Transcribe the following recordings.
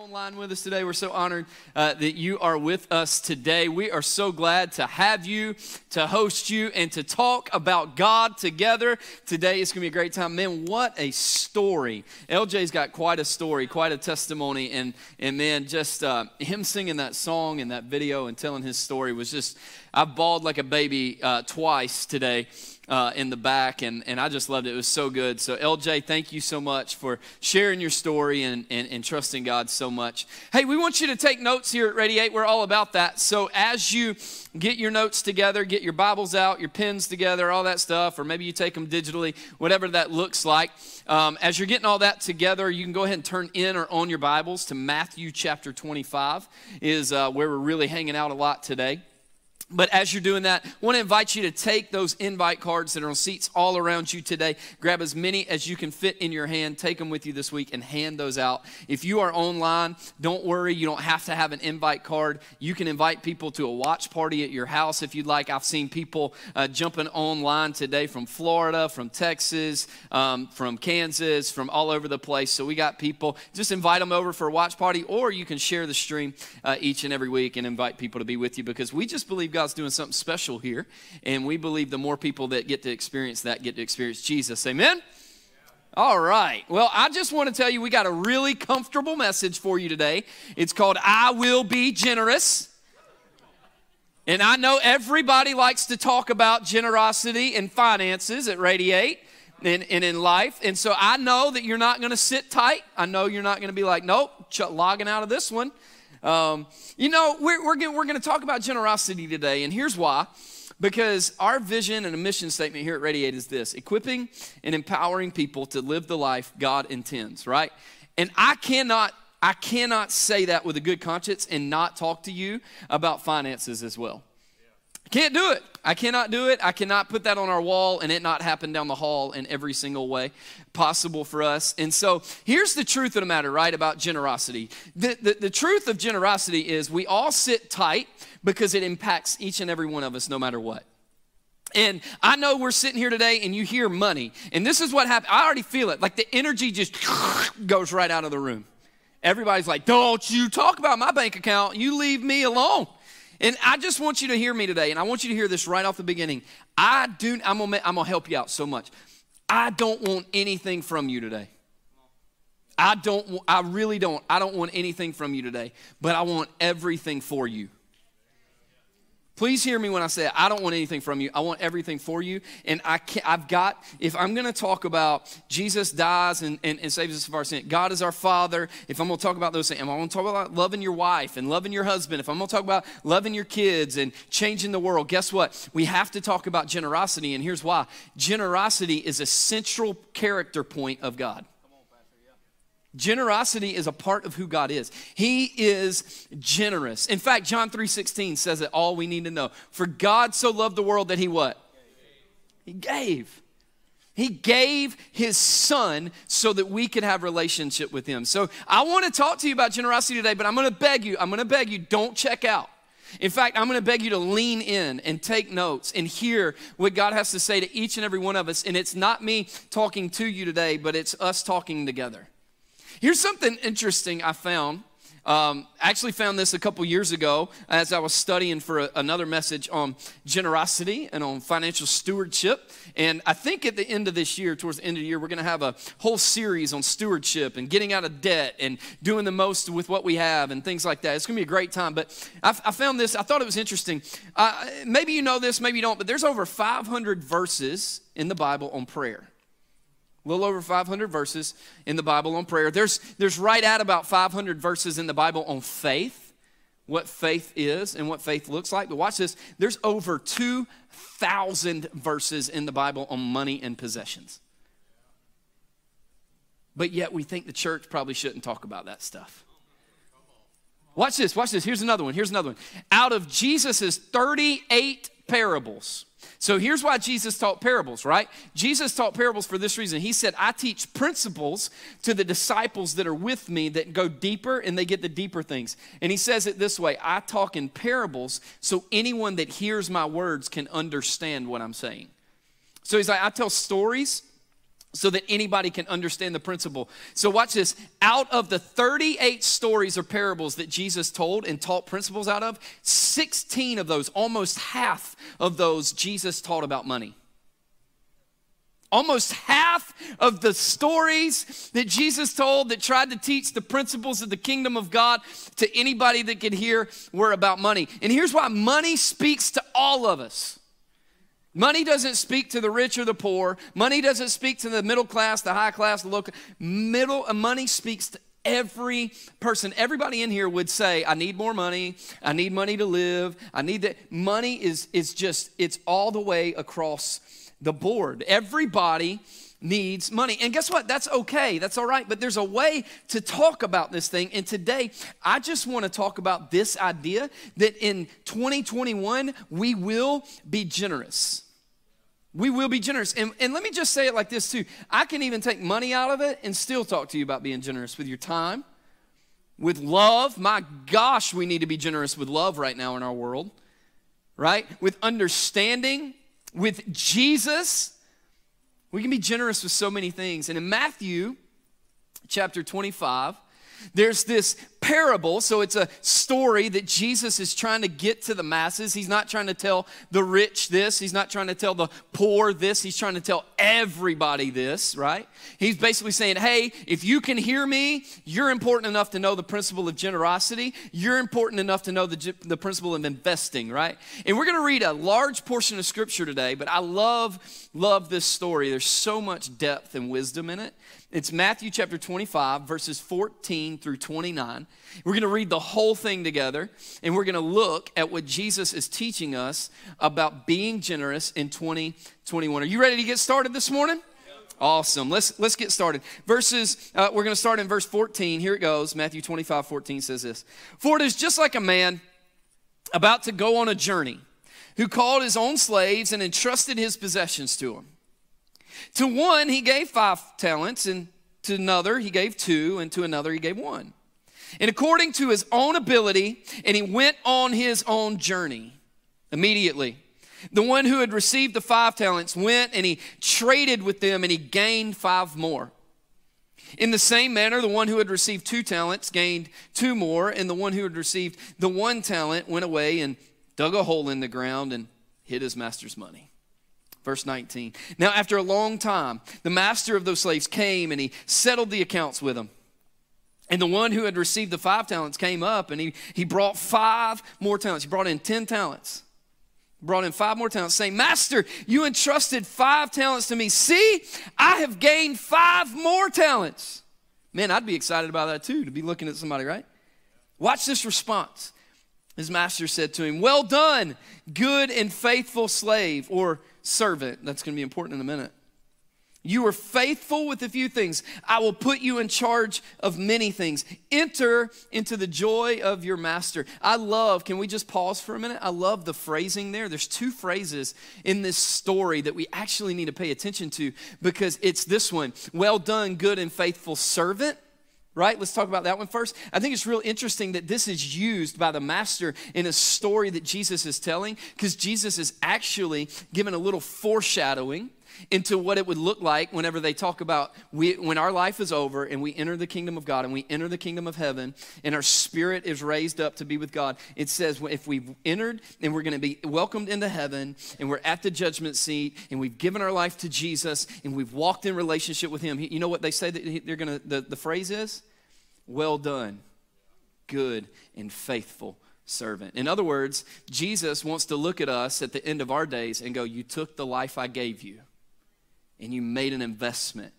online with us today. We're so honored uh, that you are with us today. We are so glad to have you, to host you, and to talk about God together. Today it's going to be a great time. Man, what a story. LJ's got quite a story, quite a testimony. And, and man, just uh, him singing that song and that video and telling his story was just, I bawled like a baby uh, twice today uh, in the back, and, and I just loved it. It was so good. So, LJ, thank you so much for sharing your story and, and, and trusting God so much. Hey, we want you to take notes here at Radiate. We're all about that. So, as you get your notes together, get your Bibles out, your pens together, all that stuff, or maybe you take them digitally, whatever that looks like. Um, as you're getting all that together, you can go ahead and turn in or on your Bibles to Matthew chapter 25, is uh, where we're really hanging out a lot today. But as you're doing that, I want to invite you to take those invite cards that are on seats all around you today. Grab as many as you can fit in your hand, take them with you this week, and hand those out. If you are online, don't worry, you don't have to have an invite card. You can invite people to a watch party at your house if you'd like. I've seen people uh, jumping online today from Florida, from Texas, um, from Kansas, from all over the place. So we got people. Just invite them over for a watch party, or you can share the stream uh, each and every week and invite people to be with you because we just believe God God's doing something special here. And we believe the more people that get to experience that get to experience Jesus. Amen? All right. Well, I just want to tell you we got a really comfortable message for you today. It's called I Will Be Generous. And I know everybody likes to talk about generosity and finances at Radiate and, and in life. And so I know that you're not going to sit tight. I know you're not going to be like, nope, logging out of this one. Um, you know, we're, we're, we're going to talk about generosity today, and here's why. Because our vision and a mission statement here at Radiate is this equipping and empowering people to live the life God intends, right? And I cannot I cannot say that with a good conscience and not talk to you about finances as well. Can't do it. I cannot do it. I cannot put that on our wall and it not happen down the hall in every single way possible for us. And so here's the truth of the matter, right, about generosity. The, the, the truth of generosity is we all sit tight because it impacts each and every one of us no matter what. And I know we're sitting here today and you hear money. And this is what happened. I already feel it. Like the energy just goes right out of the room. Everybody's like, don't you talk about my bank account. You leave me alone. And I just want you to hear me today, and I want you to hear this right off the beginning. I do, I'm gonna, I'm gonna help you out so much. I don't want anything from you today. I don't, I really don't. I don't want anything from you today, but I want everything for you. Please hear me when I say it. I don't want anything from you. I want everything for you. And I can't, I've got, if I'm going to talk about Jesus dies and, and, and saves us from our sin, God is our Father, if I'm going to talk about those things, I'm going to talk about loving your wife and loving your husband, if I'm going to talk about loving your kids and changing the world, guess what? We have to talk about generosity. And here's why generosity is a central character point of God. Generosity is a part of who God is. He is generous. In fact, John 3:16 says it all we need to know. For God so loved the world that he what? He gave. He gave his son so that we could have relationship with him. So I want to talk to you about generosity today, but I'm going to beg you, I'm going to beg you don't check out. In fact, I'm going to beg you to lean in and take notes and hear what God has to say to each and every one of us. And it's not me talking to you today, but it's us talking together. Here's something interesting I found. Um, I actually found this a couple years ago as I was studying for a, another message on generosity and on financial stewardship. And I think at the end of this year, towards the end of the year, we're going to have a whole series on stewardship and getting out of debt and doing the most with what we have and things like that. It's going to be a great time. But I, I found this, I thought it was interesting. Uh, maybe you know this, maybe you don't, but there's over 500 verses in the Bible on prayer a little over 500 verses in the Bible on prayer. There's, there's right at about 500 verses in the Bible on faith, what faith is and what faith looks like. But watch this there's over 2,000 verses in the Bible on money and possessions. But yet we think the church probably shouldn't talk about that stuff. Watch this, watch this. Here's another one. Here's another one. Out of Jesus's 38 parables, so here's why Jesus taught parables, right? Jesus taught parables for this reason. He said, I teach principles to the disciples that are with me that go deeper and they get the deeper things. And he says it this way I talk in parables so anyone that hears my words can understand what I'm saying. So he's like, I tell stories so that anybody can understand the principle. So, watch this. Out of the 38 stories or parables that Jesus told and taught principles out of, 16 of those, almost half of those, Jesus taught about money. Almost half of the stories that Jesus told that tried to teach the principles of the kingdom of God to anybody that could hear were about money. And here's why money speaks to all of us. Money doesn't speak to the rich or the poor. Money doesn't speak to the middle class, the high class, the low middle. Uh, money speaks to every person. Everybody in here would say, "I need more money. I need money to live. I need that." Money is is just it's all the way across the board. Everybody needs money. And guess what? That's okay. That's all right. But there's a way to talk about this thing. And today, I just want to talk about this idea that in 2021, we will be generous. We will be generous. And, and let me just say it like this, too. I can even take money out of it and still talk to you about being generous with your time, with love. My gosh, we need to be generous with love right now in our world, right? With understanding, with Jesus we can be generous with so many things. And in Matthew chapter 25, there's this parable. So it's a story that Jesus is trying to get to the masses. He's not trying to tell the rich this, he's not trying to tell the poor this, he's trying to tell everybody this, right? He's basically saying, hey, if you can hear me, you're important enough to know the principle of generosity. You're important enough to know the, the principle of investing, right? And we're going to read a large portion of scripture today, but I love, love this story. There's so much depth and wisdom in it. It's Matthew chapter 25, verses 14 through 29. We're going to read the whole thing together, and we're going to look at what Jesus is teaching us about being generous in 2021. Are you ready to get started this morning? Awesome. Let's let's get started. Verses, uh, we're going to start in verse 14. Here it goes. Matthew 25, 14 says this. For it is just like a man about to go on a journey who called his own slaves and entrusted his possessions to them. To one he gave five talents, and to another he gave two, and to another he gave one and according to his own ability, and he went on his own journey immediately. The one who had received the five talents went and he traded with them and he gained five more. In the same manner, the one who had received two talents gained two more, and the one who had received the one talent went away and dug a hole in the ground and hid his master's money. Verse 19. Now, after a long time, the master of those slaves came and he settled the accounts with them. And the one who had received the five talents came up and he, he brought five more talents. He brought in 10 talents. Brought in five more talents, saying, Master, you entrusted five talents to me. See, I have gained five more talents. Man, I'd be excited about that too, to be looking at somebody, right? Watch this response. His master said to him, Well done, good and faithful slave or servant. That's going to be important in a minute. You are faithful with a few things. I will put you in charge of many things. Enter into the joy of your master. I love, can we just pause for a minute? I love the phrasing there. There's two phrases in this story that we actually need to pay attention to because it's this one Well done, good and faithful servant right? Let's talk about that one first. I think it's real interesting that this is used by the master in a story that Jesus is telling because Jesus is actually given a little foreshadowing into what it would look like whenever they talk about we, when our life is over and we enter the kingdom of God and we enter the kingdom of heaven and our spirit is raised up to be with God. It says if we've entered and we're going to be welcomed into heaven and we're at the judgment seat and we've given our life to Jesus and we've walked in relationship with Him, you know what they say that they're going to, the, the phrase is? Well done, good and faithful servant. In other words, Jesus wants to look at us at the end of our days and go, You took the life I gave you and you made an investment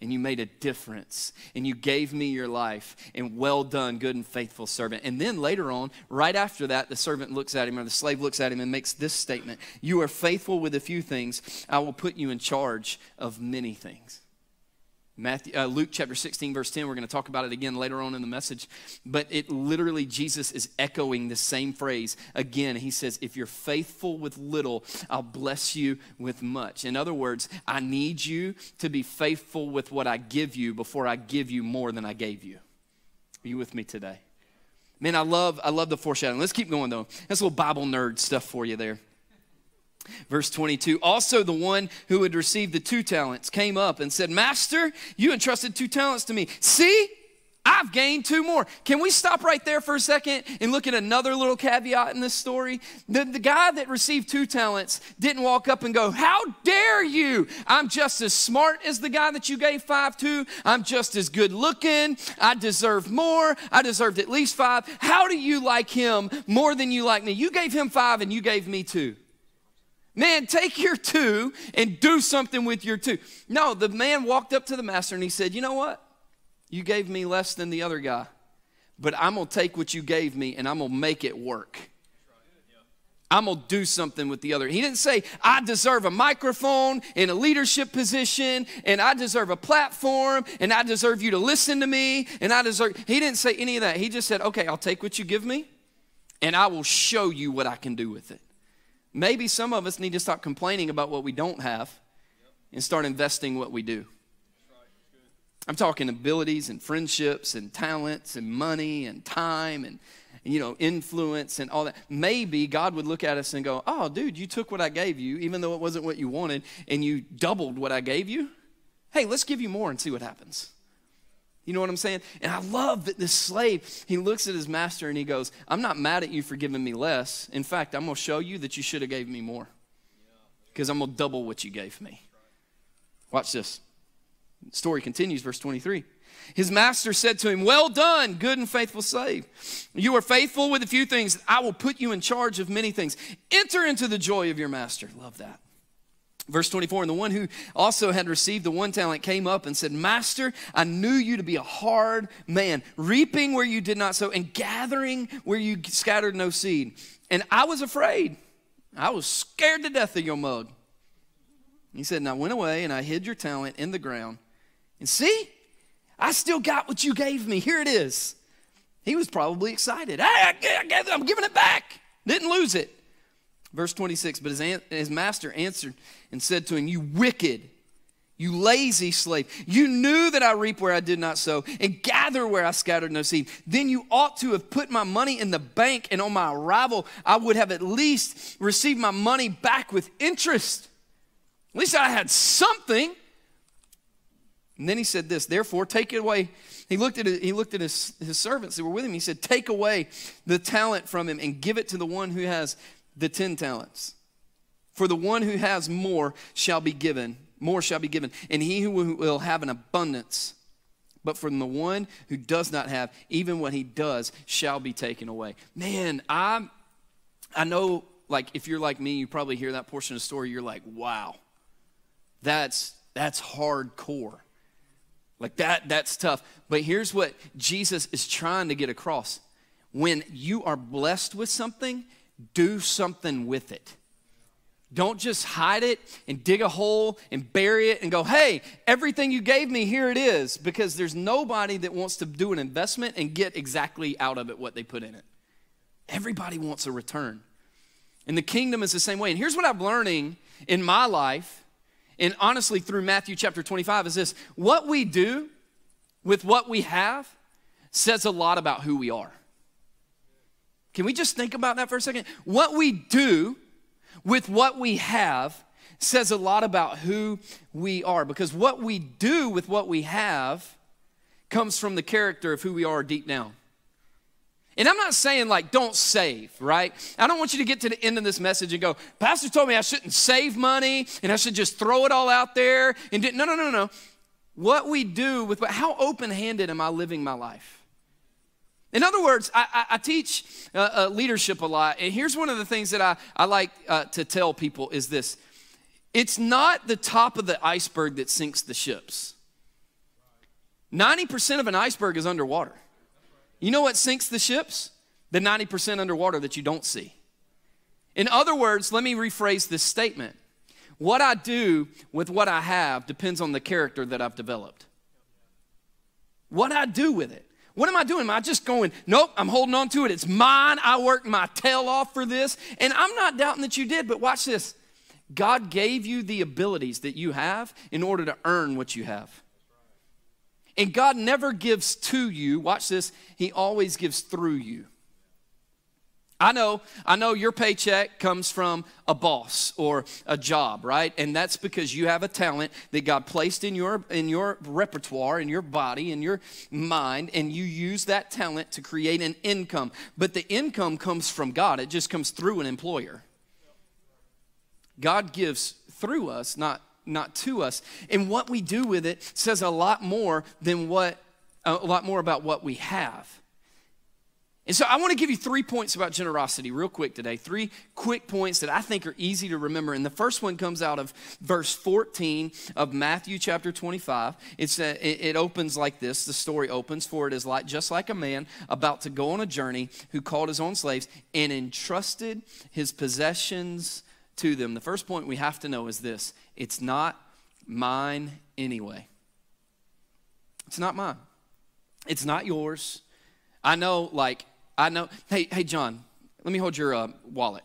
and you made a difference and you gave me your life and well done good and faithful servant. And then later on right after that the servant looks at him or the slave looks at him and makes this statement you are faithful with a few things. I will put you in charge of many things Matthew, uh, Luke chapter 16, verse 10, we're going to talk about it again later on in the message. But it literally, Jesus is echoing the same phrase again. He says, If you're faithful with little, I'll bless you with much. In other words, I need you to be faithful with what I give you before I give you more than I gave you. Are you with me today? Man, I love, I love the foreshadowing. Let's keep going though. That's a little Bible nerd stuff for you there. Verse 22 Also, the one who had received the two talents came up and said, Master, you entrusted two talents to me. See, I've gained two more. Can we stop right there for a second and look at another little caveat in this story? The, the guy that received two talents didn't walk up and go, How dare you? I'm just as smart as the guy that you gave five to. I'm just as good looking. I deserve more. I deserved at least five. How do you like him more than you like me? You gave him five and you gave me two. Man, take your two and do something with your two. No, the man walked up to the master and he said, You know what? You gave me less than the other guy, but I'm gonna take what you gave me and I'm gonna make it work. I'm gonna do something with the other. He didn't say, I deserve a microphone in a leadership position, and I deserve a platform, and I deserve you to listen to me, and I deserve. He didn't say any of that. He just said, Okay, I'll take what you give me, and I will show you what I can do with it. Maybe some of us need to stop complaining about what we don't have and start investing what we do. I'm talking abilities and friendships and talents and money and time and you know influence and all that. Maybe God would look at us and go, "Oh, dude, you took what I gave you, even though it wasn't what you wanted, and you doubled what I gave you. Hey, let's give you more and see what happens." You know what I'm saying? And I love that this slave, he looks at his master and he goes, I'm not mad at you for giving me less. In fact, I'm going to show you that you should have gave me more. Because I'm going to double what you gave me. Watch this. Story continues, verse 23. His master said to him, Well done, good and faithful slave. You are faithful with a few things. I will put you in charge of many things. Enter into the joy of your master. Love that. Verse 24, and the one who also had received the one talent came up and said, Master, I knew you to be a hard man, reaping where you did not sow, and gathering where you scattered no seed. And I was afraid. I was scared to death of your mug. He said, And I went away and I hid your talent in the ground. And see, I still got what you gave me. Here it is. He was probably excited. Hey, I'm giving it back. Didn't lose it. Verse 26 But his, his master answered and said to him, You wicked, you lazy slave, you knew that I reap where I did not sow and gather where I scattered no seed. Then you ought to have put my money in the bank, and on my arrival, I would have at least received my money back with interest. At least I had something. And then he said this, therefore, take it away. He looked at, he looked at his, his servants that were with him. He said, Take away the talent from him and give it to the one who has the 10 talents. For the one who has more shall be given, more shall be given, and he who will have an abundance. But from the one who does not have, even what he does shall be taken away. Man, I I know like if you're like me, you probably hear that portion of the story, you're like, wow, that's that's hardcore. Like that, that's tough. But here's what Jesus is trying to get across. When you are blessed with something, do something with it. Don't just hide it and dig a hole and bury it and go, hey, everything you gave me, here it is. Because there's nobody that wants to do an investment and get exactly out of it what they put in it. Everybody wants a return. And the kingdom is the same way. And here's what I'm learning in my life, and honestly through Matthew chapter 25, is this what we do with what we have says a lot about who we are. Can we just think about that for a second? What we do with what we have says a lot about who we are because what we do with what we have comes from the character of who we are deep down. And I'm not saying like don't save, right? I don't want you to get to the end of this message and go, Pastor told me I shouldn't save money and I should just throw it all out there and no, no, no, no. What we do with how open-handed am I living my life? In other words, I, I, I teach uh, uh, leadership a lot, and here's one of the things that I, I like uh, to tell people is this. It's not the top of the iceberg that sinks the ships. 90% of an iceberg is underwater. You know what sinks the ships? The 90% underwater that you don't see. In other words, let me rephrase this statement. What I do with what I have depends on the character that I've developed. What I do with it. What am I doing? Am I just going, nope, I'm holding on to it. It's mine. I worked my tail off for this. And I'm not doubting that you did, but watch this. God gave you the abilities that you have in order to earn what you have. And God never gives to you, watch this, He always gives through you. I know, I know your paycheck comes from a boss or a job, right? And that's because you have a talent that God placed in your in your repertoire, in your body, in your mind, and you use that talent to create an income. But the income comes from God. It just comes through an employer. God gives through us, not not to us. And what we do with it says a lot more than what a lot more about what we have. And so I want to give you three points about generosity real quick today. Three quick points that I think are easy to remember. And the first one comes out of verse 14 of Matthew chapter 25. It's uh, a, it opens like this. The story opens, for it is like just like a man about to go on a journey who called his own slaves and entrusted his possessions to them. The first point we have to know is this. It's not mine anyway. It's not mine. It's not yours. I know like I know. Hey, hey, John, let me hold your uh, wallet.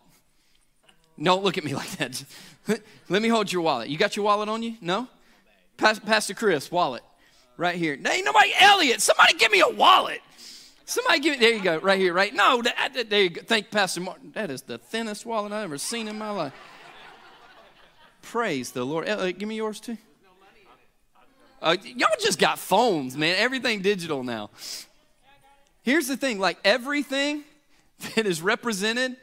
Don't look at me like that. let me hold your wallet. You got your wallet on you? No? Pastor Chris, wallet. Right here. Ain't nobody, Elliot, somebody give me a wallet. Somebody give me, there you go, right here, right? No, that, that, there you go. Thank Pastor Martin. That is the thinnest wallet I've ever seen in my life. Praise the Lord. Elliot, give me yours too. Uh, y'all just got phones, man. Everything digital now. Here's the thing like everything that is represented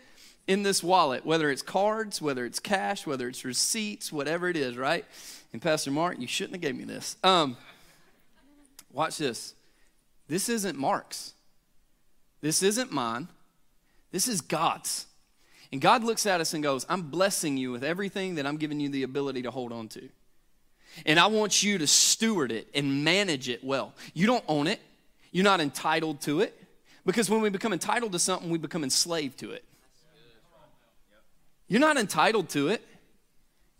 in this wallet, whether it's cards, whether it's cash, whether it's receipts, whatever it is, right? And Pastor Mark, you shouldn't have gave me this. Um, watch this. This isn't Mark's. This isn't mine. This is God's. And God looks at us and goes, I'm blessing you with everything that I'm giving you the ability to hold on to. And I want you to steward it and manage it well. You don't own it, you're not entitled to it. Because when we become entitled to something, we become enslaved to it. You're not entitled to it.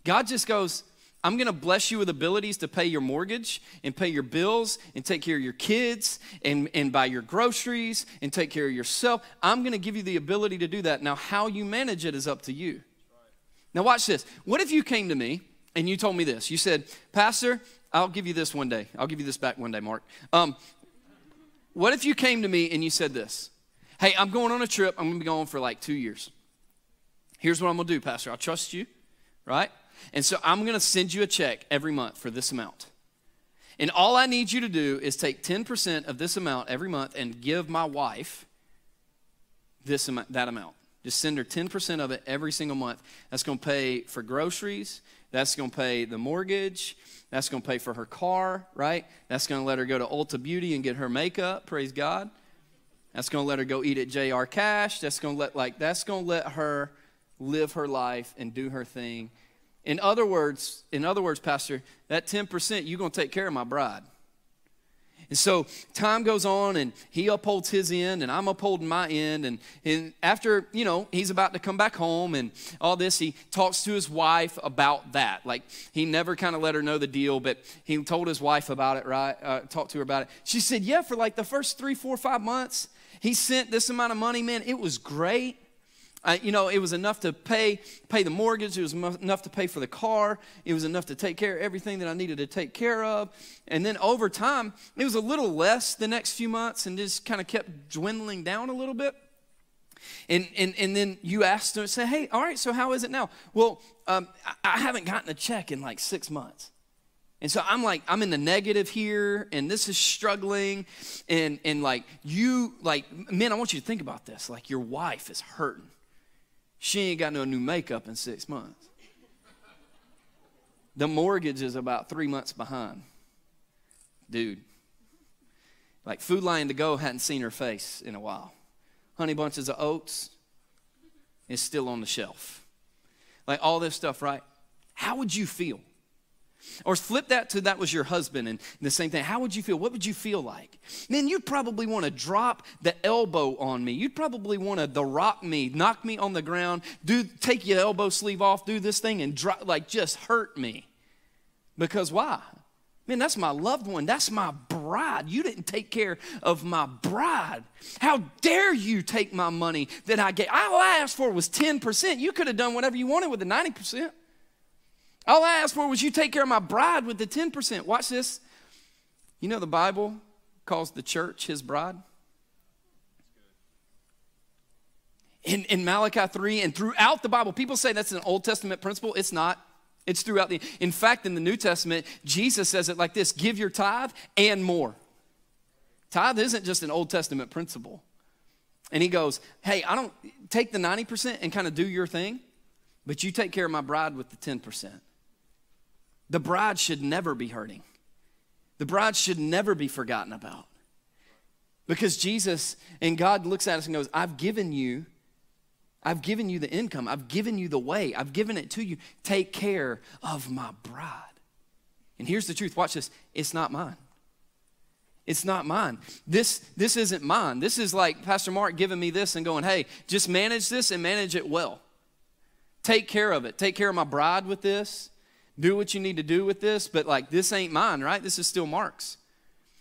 God just goes, I'm going to bless you with abilities to pay your mortgage and pay your bills and take care of your kids and, and buy your groceries and take care of yourself. I'm going to give you the ability to do that. Now, how you manage it is up to you. Now, watch this. What if you came to me and you told me this? You said, Pastor, I'll give you this one day. I'll give you this back one day, Mark. Um, what if you came to me and you said this? Hey, I'm going on a trip. I'm going to be going for like two years. Here's what I'm going to do, Pastor. I'll trust you, right? And so I'm going to send you a check every month for this amount. And all I need you to do is take 10% of this amount every month and give my wife this amount, that amount. Just send her 10% of it every single month. That's going to pay for groceries. That's going to pay the mortgage. That's going to pay for her car, right? That's going to let her go to Ulta Beauty and get her makeup, praise God. That's going to let her go eat at JR Cash. That's going to let like that's going to let her live her life and do her thing. In other words, in other words, pastor, that 10% you're going to take care of my bride. And so time goes on and he upholds his end and I'm upholding my end. And, and after, you know, he's about to come back home and all this, he talks to his wife about that. Like he never kind of let her know the deal, but he told his wife about it, right? Uh, talked to her about it. She said, Yeah, for like the first three, four, five months, he sent this amount of money, man. It was great. I, you know, it was enough to pay pay the mortgage. It was enough to pay for the car. It was enough to take care of everything that I needed to take care of. And then over time, it was a little less the next few months, and just kind of kept dwindling down a little bit. And, and, and then you asked them, say, hey, all right, so how is it now? Well, um, I, I haven't gotten a check in like six months. And so I'm like, I'm in the negative here, and this is struggling. And, and like, you, like, man, I want you to think about this. Like, your wife is hurting. She ain't got no new makeup in six months. The mortgage is about three months behind. Dude. Like Food Lion to Go hadn't seen her face in a while. Honey Bunches of Oats is still on the shelf. Like all this stuff, right? How would you feel? Or flip that to that was your husband and the same thing. How would you feel? What would you feel like? Man, you'd probably want to drop the elbow on me. You'd probably want to the rock me, knock me on the ground, do take your elbow sleeve off, do this thing and drop like just hurt me. Because why? Man, that's my loved one. That's my bride. You didn't take care of my bride. How dare you take my money that I gave? All I asked for was 10%. You could have done whatever you wanted with the 90%. All I asked for was you take care of my bride with the 10%. Watch this. You know, the Bible calls the church his bride. in, in Malachi 3 and throughout the Bible. People say that's an Old Testament principle. It's not. It's throughout the, in fact, in the New Testament, Jesus says it like this give your tithe and more. Tithe isn't just an Old Testament principle. And he goes, Hey, I don't take the 90% and kind of do your thing, but you take care of my bride with the 10%. The bride should never be hurting, the bride should never be forgotten about. Because Jesus and God looks at us and goes, I've given you I've given you the income. I've given you the way. I've given it to you. Take care of my bride. And here's the truth watch this it's not mine. It's not mine. This, this isn't mine. This is like Pastor Mark giving me this and going, hey, just manage this and manage it well. Take care of it. Take care of my bride with this. Do what you need to do with this, but like this ain't mine, right? This is still Mark's.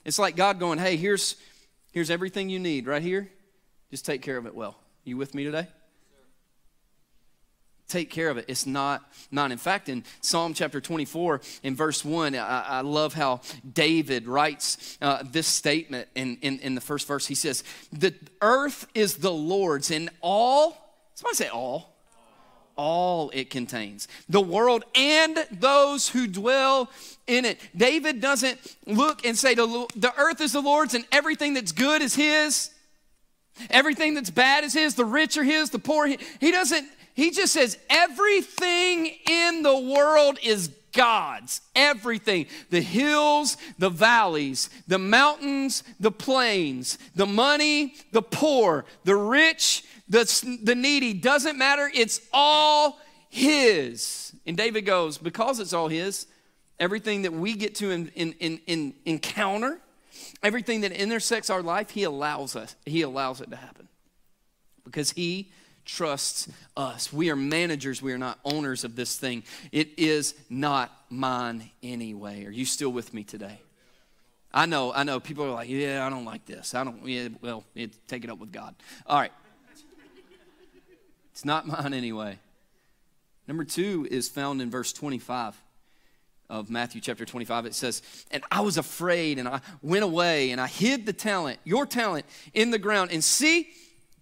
It's like God going, hey, here's, here's everything you need right here. Just take care of it well. You with me today? take care of it. It's not mine. In fact, in Psalm chapter 24, in verse 1, I, I love how David writes uh, this statement in, in, in the first verse. He says, The earth is the Lord's and all, somebody say all. All it contains, the world and those who dwell in it. David doesn't look and say, The, earth is the Lord's and everything that's good is His. Everything that's bad is his, the rich are his, the poor. He doesn't he just says, everything in the world is God's. Everything. The hills, the valleys, the mountains, the plains, the money, the poor, the rich, the, the needy. Doesn't matter. It's all His. And David goes, because it's all His, everything that we get to in, in, in, encounter, everything that intersects our life, He allows us. He allows it to happen. Because He trusts us. We are managers, we are not owners of this thing. It is not mine anyway. Are you still with me today? I know, I know. People are like, yeah, I don't like this. I don't, yeah, well, it, take it up with God. All right. It's not mine anyway. Number two is found in verse 25 of Matthew chapter 25. It says, And I was afraid, and I went away, and I hid the talent, your talent, in the ground. And see,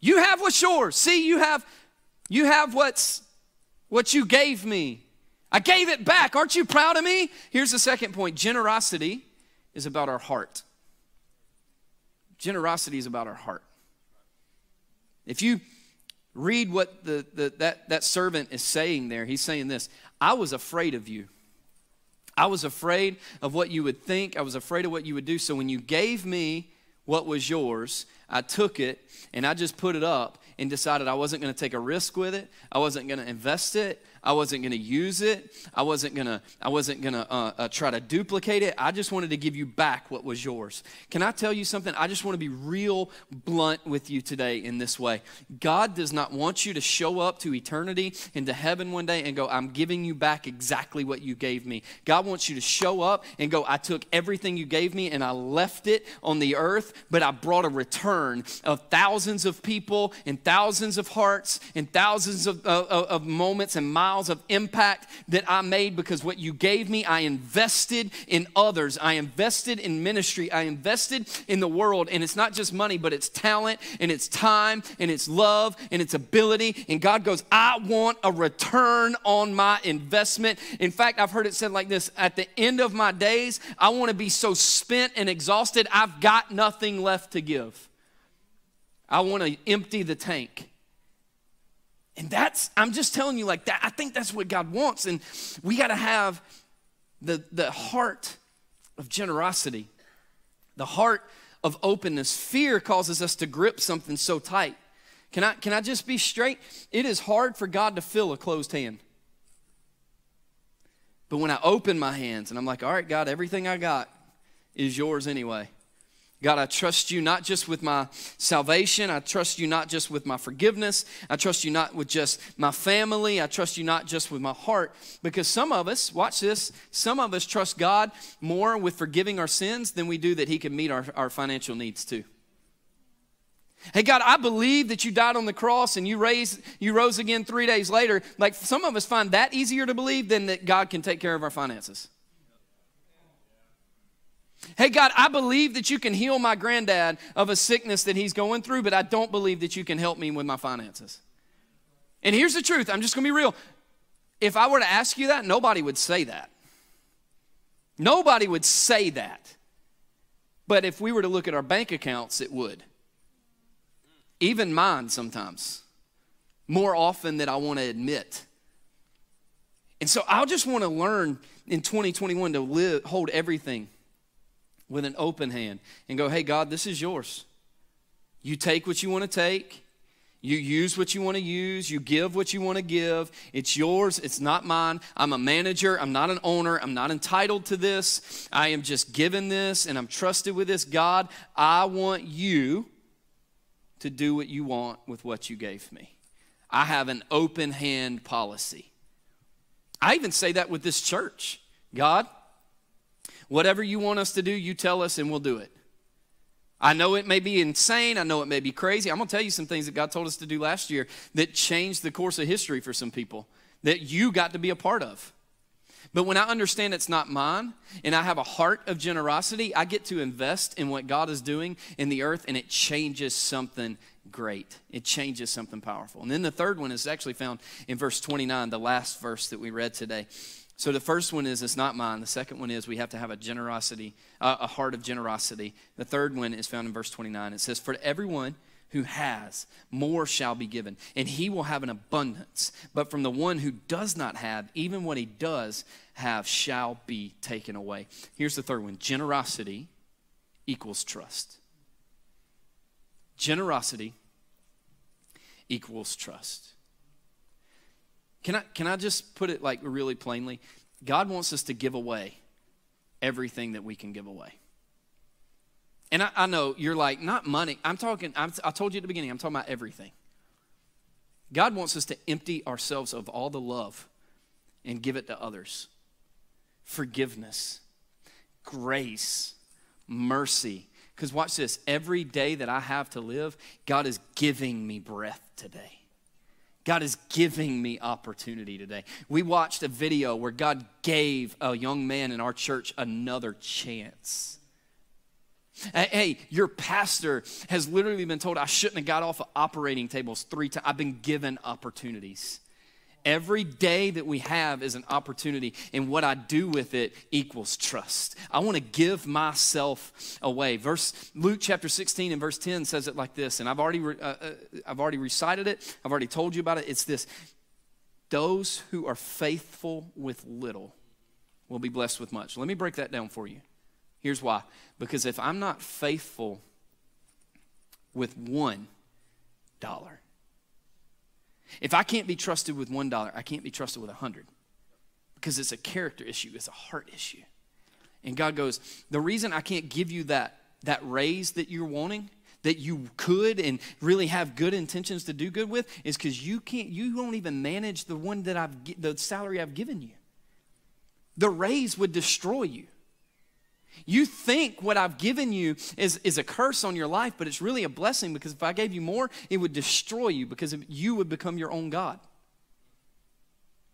you have what's yours. See, you have you have what's what you gave me. I gave it back. Aren't you proud of me? Here's the second point. Generosity is about our heart. Generosity is about our heart. If you read what the, the, that, that servant is saying there, he's saying this I was afraid of you. I was afraid of what you would think. I was afraid of what you would do. So when you gave me what was yours, I took it and I just put it up and decided I wasn't going to take a risk with it. I wasn't going to invest it. I wasn't going to use it. I wasn't going to. I wasn't going to uh, uh, try to duplicate it. I just wanted to give you back what was yours. Can I tell you something? I just want to be real blunt with you today in this way. God does not want you to show up to eternity into heaven one day and go, "I'm giving you back exactly what you gave me." God wants you to show up and go, "I took everything you gave me and I left it on the earth, but I brought a return of thousands of people and thousands of hearts and thousands of, of, of moments and miles." Miles of impact that I made because what you gave me, I invested in others. I invested in ministry. I invested in the world. And it's not just money, but it's talent and it's time and it's love and it's ability. And God goes, I want a return on my investment. In fact, I've heard it said like this at the end of my days, I want to be so spent and exhausted, I've got nothing left to give. I want to empty the tank. And that's, I'm just telling you, like that, I think that's what God wants. And we got to have the, the heart of generosity, the heart of openness. Fear causes us to grip something so tight. Can I, can I just be straight? It is hard for God to fill a closed hand. But when I open my hands and I'm like, all right, God, everything I got is yours anyway. God, I trust you not just with my salvation. I trust you not just with my forgiveness. I trust you not with just my family. I trust you not just with my heart. Because some of us, watch this, some of us trust God more with forgiving our sins than we do that He can meet our, our financial needs too. Hey God, I believe that you died on the cross and you raised you rose again 3 days later. Like some of us find that easier to believe than that God can take care of our finances. Hey, God, I believe that you can heal my granddad of a sickness that he's going through, but I don't believe that you can help me with my finances. And here's the truth I'm just gonna be real. If I were to ask you that, nobody would say that. Nobody would say that. But if we were to look at our bank accounts, it would. Even mine sometimes, more often than I want to admit. And so I just want to learn in 2021 to live, hold everything with an open hand and go, hey, God, this is yours. You take what you want to take. You use what you want to use. You give what you want to give. It's yours. It's not mine. I'm a manager. I'm not an owner. I'm not entitled to this. I am just given this and I'm trusted with this. God, I want you to do what you want with what you gave me. I have an open hand policy. I even say that with this church. God, whatever you want us to do, you tell us and we'll do it. I know it may be insane. I know it may be crazy. I'm going to tell you some things that God told us to do last year that changed the course of history for some people that you got to be a part of. But when I understand it's not mine and I have a heart of generosity, I get to invest in what God is doing in the earth and it changes something great. It changes something powerful. And then the third one is actually found in verse 29, the last verse that we read today. So the first one is it's not mine. The second one is we have to have a generosity, uh, a heart of generosity. The third one is found in verse 29. It says, For everyone who has, more shall be given, and he will have an abundance. But from the one who does not have, even what he does have shall be taken away. Here's the third one generosity equals trust. Generosity equals trust. Can I, can I just put it like really plainly? God wants us to give away everything that we can give away. And I, I know you're like, not money. I'm talking, I'm, I told you at the beginning, I'm talking about everything. God wants us to empty ourselves of all the love and give it to others. Forgiveness, grace, mercy. Because watch this every day that I have to live, God is giving me breath today. God is giving me opportunity today. We watched a video where God gave a young man in our church another chance. Hey, your pastor has literally been told I shouldn't have got off of operating tables three times. I've been given opportunities. Every day that we have is an opportunity, and what I do with it equals trust. I want to give myself away. Verse Luke chapter 16 and verse 10 says it like this, and I've already uh, uh, I've already recited it. I've already told you about it. It's this: those who are faithful with little will be blessed with much. Let me break that down for you. Here's why: because if I'm not faithful with one dollar if I can't be trusted with one dollar, I can't be trusted with a hundred because it's a character issue, it's a heart issue. And God goes, The reason I can't give you that, that raise that you're wanting, that you could and really have good intentions to do good with, is because you can't, you don't even manage the one that I've, the salary I've given you. The raise would destroy you. You think what I've given you is, is a curse on your life, but it's really a blessing because if I gave you more, it would destroy you because you would become your own God.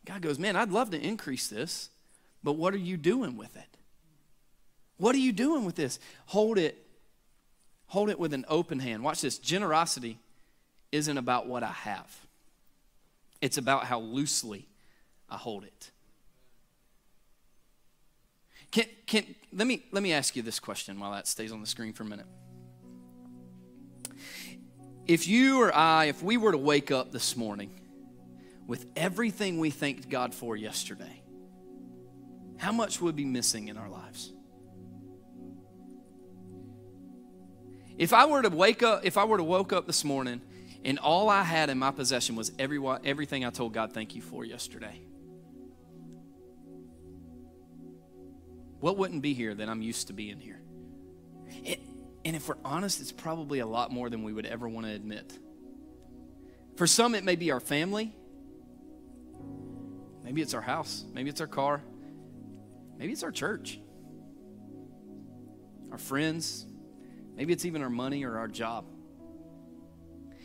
God goes, Man, I'd love to increase this, but what are you doing with it? What are you doing with this? Hold it. Hold it with an open hand. Watch this. Generosity isn't about what I have, it's about how loosely I hold it. Can, can, let, me, let me ask you this question while that stays on the screen for a minute. If you or I, if we were to wake up this morning with everything we thanked God for yesterday, how much would be missing in our lives? If I were to wake up, if I were to woke up this morning and all I had in my possession was every, everything I told God thank you for yesterday, What wouldn't be here that I'm used to being here? It, and if we're honest, it's probably a lot more than we would ever want to admit. For some, it may be our family. Maybe it's our house. Maybe it's our car. Maybe it's our church, our friends. Maybe it's even our money or our job.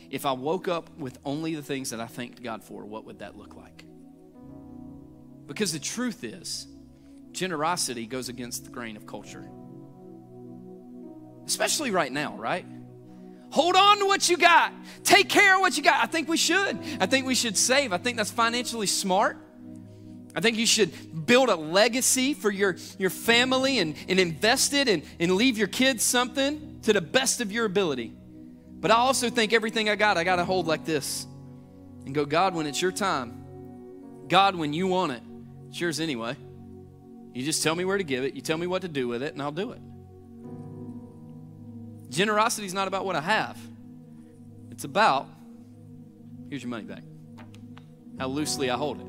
If I woke up with only the things that I thanked God for, what would that look like? Because the truth is, generosity goes against the grain of culture. Especially right now, right? Hold on to what you got. take care of what you got. I think we should. I think we should save. I think that's financially smart. I think you should build a legacy for your, your family and, and invest it and, and leave your kids something to the best of your ability. But I also think everything I got, I got to hold like this and go, God, when it's your time, God, when you want it, it's yours anyway. You just tell me where to give it, you tell me what to do with it, and I'll do it. Generosity is not about what I have, it's about here's your money back, how loosely I hold it.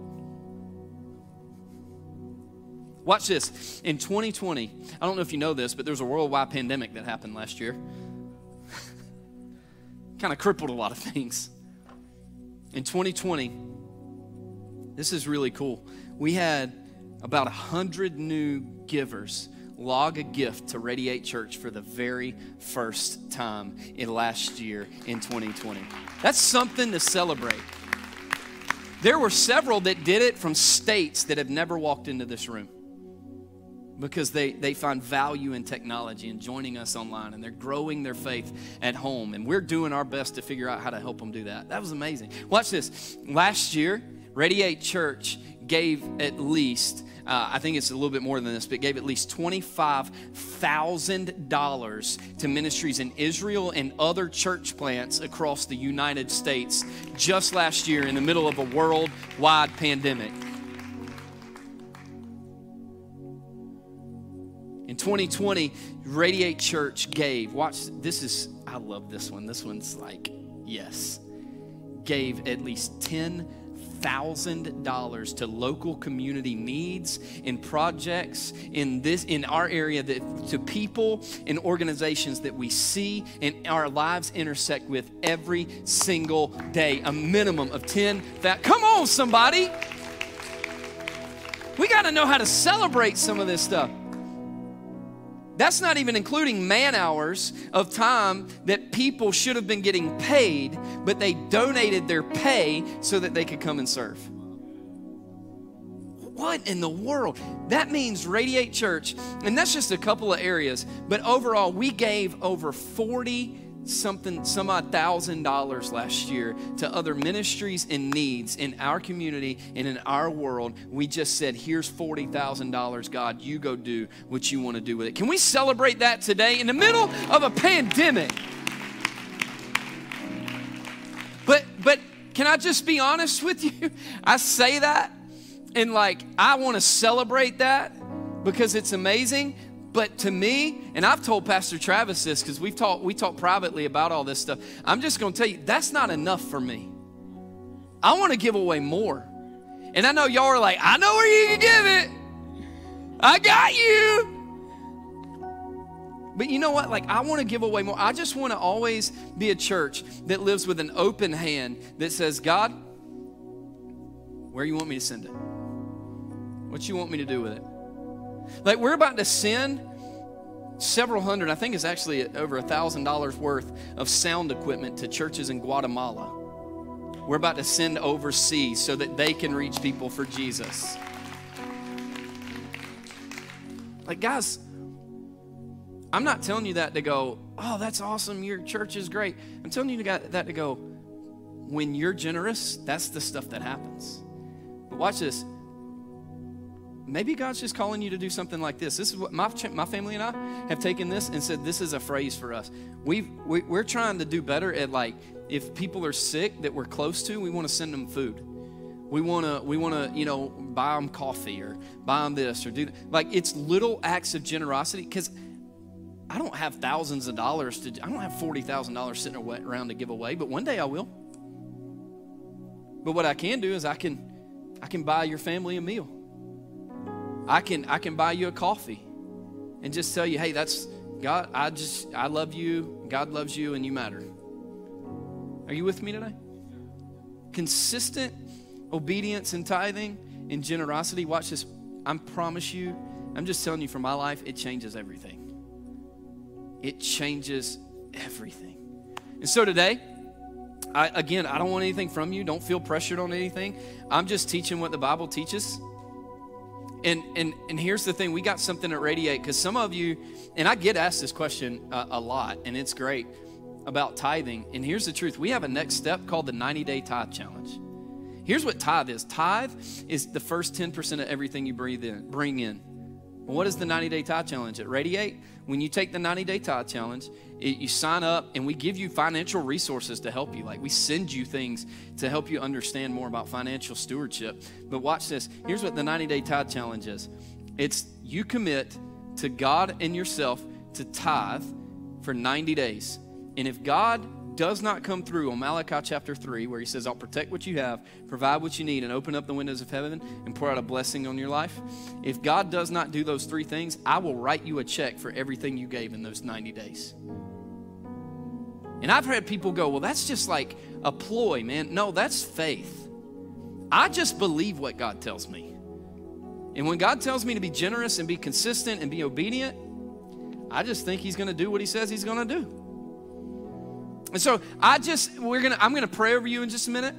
Watch this. In 2020, I don't know if you know this, but there was a worldwide pandemic that happened last year. kind of crippled a lot of things. In 2020, this is really cool. We had about 100 new givers log a gift to Radiate Church for the very first time in last year in 2020. That's something to celebrate. There were several that did it from states that have never walked into this room because they, they find value in technology and joining us online and they're growing their faith at home. And we're doing our best to figure out how to help them do that. That was amazing. Watch this. Last year, Radiate Church gave at least uh, I think it's a little bit more than this, but gave at least $25,000 to ministries in Israel and other church plants across the United States just last year in the middle of a worldwide pandemic. In 2020, Radiate Church gave, watch, this is, I love this one. This one's like, yes. Gave at least $10,000 to local community needs and projects in this in our area that to people and organizations that we see and our lives intersect with every single day. A minimum of 10 that come on somebody. We got to know how to celebrate some of this stuff. That's not even including man hours of time that people should have been getting paid, but they donated their pay so that they could come and serve. What in the world? That means Radiate Church, and that's just a couple of areas, but overall, we gave over 40 something, some odd thousand dollars last year to other ministries and needs in our community and in our world. We just said, here's $40,000, God, you go do what you want to do with it. Can we celebrate that today in the middle of a pandemic? But, but can I just be honest with you? I say that and like, I want to celebrate that because it's amazing. But to me, and I've told Pastor Travis this because we've talked we talked privately about all this stuff. I'm just to tell you that's not enough for me. I want to give away more. And I know y'all are like, I know where you can give it. I got you. But you know what? Like, I want to give away more. I just want to always be a church that lives with an open hand that says, God, where you want me to send it? What you want me to do with it? Like we're about to send several hundred, I think it's actually over a thousand dollars worth of sound equipment to churches in Guatemala. We're about to send overseas so that they can reach people for Jesus. Like, guys, I'm not telling you that to go, oh, that's awesome, your church is great. I'm telling you that to go, when you're generous, that's the stuff that happens. But watch this maybe God's just calling you to do something like this. This is what my, my family and I have taken this and said this is a phrase for us. We've, we, we're trying to do better at like, if people are sick that we're close to, we want to send them food. We want to, we want to, you know, buy them coffee or buy them this or do like it's little acts of generosity because I don't have thousands of dollars to, I don't have forty thousand dollars sitting around to give away, but one day I will. But what I can do is I can, I can buy your family a meal. I can I can buy you a coffee and just tell you, hey, that's God, I just I love you, God loves you, and you matter. Are you with me today? Consistent obedience and tithing and generosity. Watch this. I promise you, I'm just telling you from my life, it changes everything. It changes everything. And so today, I, again, I don't want anything from you. Don't feel pressured on anything. I'm just teaching what the Bible teaches. And, and, and here's the thing we got something at Radiate because some of you, and I get asked this question a, a lot, and it's great. about tithing. And here's the truth we have a next step called the 90 day tithe challenge. Here's what tithe is tithe is the first 10% of everything you breathe in, bring in. What is the 90 day tithe challenge at Radiate? When you take the 90 day tithe challenge, it, you sign up and we give you financial resources to help you. Like we send you things to help you understand more about financial stewardship. But watch this. Here's what the 90 day tithe challenge is it's you commit to God and yourself to tithe for 90 days. And if God does not come through on Malachi chapter 3, where he says, I'll protect what you have, provide what you need, and open up the windows of heaven and pour out a blessing on your life, if God does not do those three things, I will write you a check for everything you gave in those 90 days. And I've had people go, well, that's just like a ploy, man. No, that's faith. I just believe what God tells me. And when God tells me to be generous and be consistent and be obedient, I just think He's going to do what He says He's going to do. And so I just, we're gonna, I'm gonna pray over you in just a minute.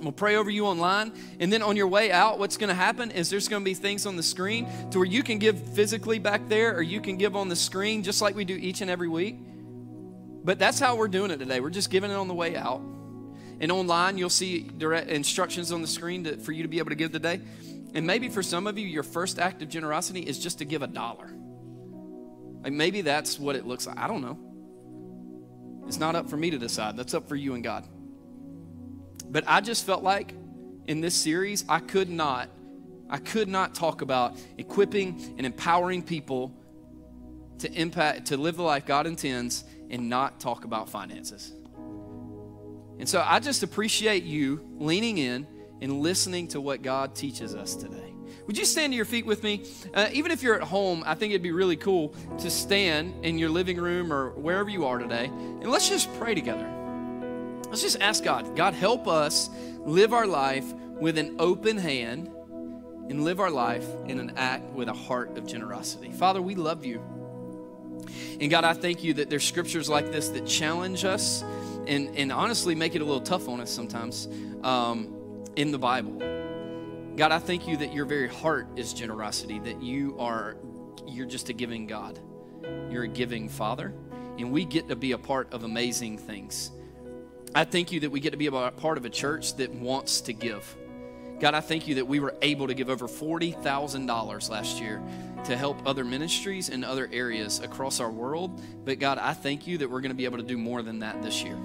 We'll pray over you online. And then on your way out, what's going to happen is there's going to be things on the screen to where you can give physically back there or you can give on the screen just like we do each and every week. But that's how we're doing it today. We're just giving it on the way out. And online, you'll see direct instructions on the screen to, for you to be able to give today. And maybe for some of you, your first act of generosity is just to give a dollar. Like maybe that's what it looks like. I don't know. It's not up for me to decide. That's up for you and God. But I just felt like in this series, I could not, I could not talk about equipping and empowering people to impact, to live the life God intends and not talk about finances. And so I just appreciate you leaning in and listening to what God teaches us today. Would you stand to your feet with me? Uh, even if you're at home, I think it'd be really cool to stand in your living room or wherever you are today, and let's just pray together. Let's just ask God, God, help us live our life with an open hand and live our life in an act with a heart of generosity. Father, we love you. And God, I thank you that there's scriptures like this that challenge us and, and honestly make it a little tough on us sometimes um, in the Bible. God, I thank you that your very heart is generosity, that you are you're just a giving God. You're a giving Father, and we get to be a part of amazing things. I thank you that we get to be a part of a church that wants to give. God, I thank you that we were able to give over $40,000 last year to help other ministries in other areas across our world. But God, I thank you that we're going to be able to do more than that this year.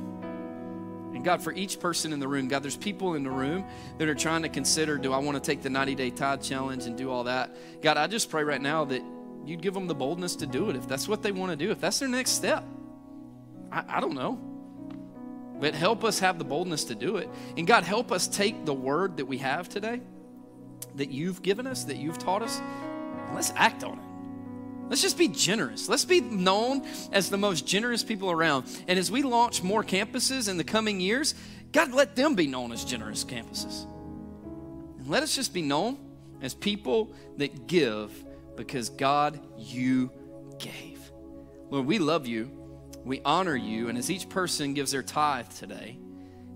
God, for each person in the room, God, there's people in the room that are trying to consider do I want to take the 90 day tithe challenge and do all that? God, I just pray right now that you'd give them the boldness to do it if that's what they want to do, if that's their next step. I, I don't know. But help us have the boldness to do it. And God, help us take the word that we have today, that you've given us, that you've taught us, and let's act on it. Let's just be generous. Let's be known as the most generous people around. And as we launch more campuses in the coming years, God, let them be known as generous campuses. And let us just be known as people that give because God, you gave. Lord, we love you. We honor you. And as each person gives their tithe today,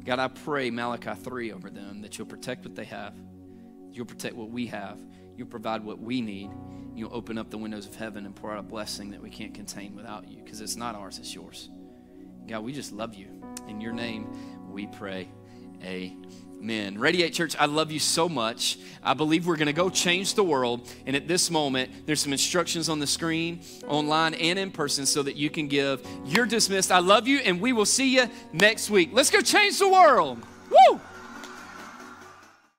God, I pray Malachi 3 over them that you'll protect what they have, you'll protect what we have, you'll provide what we need you'll open up the windows of heaven and pour out a blessing that we can't contain without you because it's not ours, it's yours. God, we just love you. In your name, we pray. Amen. Radiate Church, I love you so much. I believe we're going to go change the world. And at this moment, there's some instructions on the screen, online, and in person so that you can give. You're dismissed. I love you, and we will see you next week. Let's go change the world. Woo!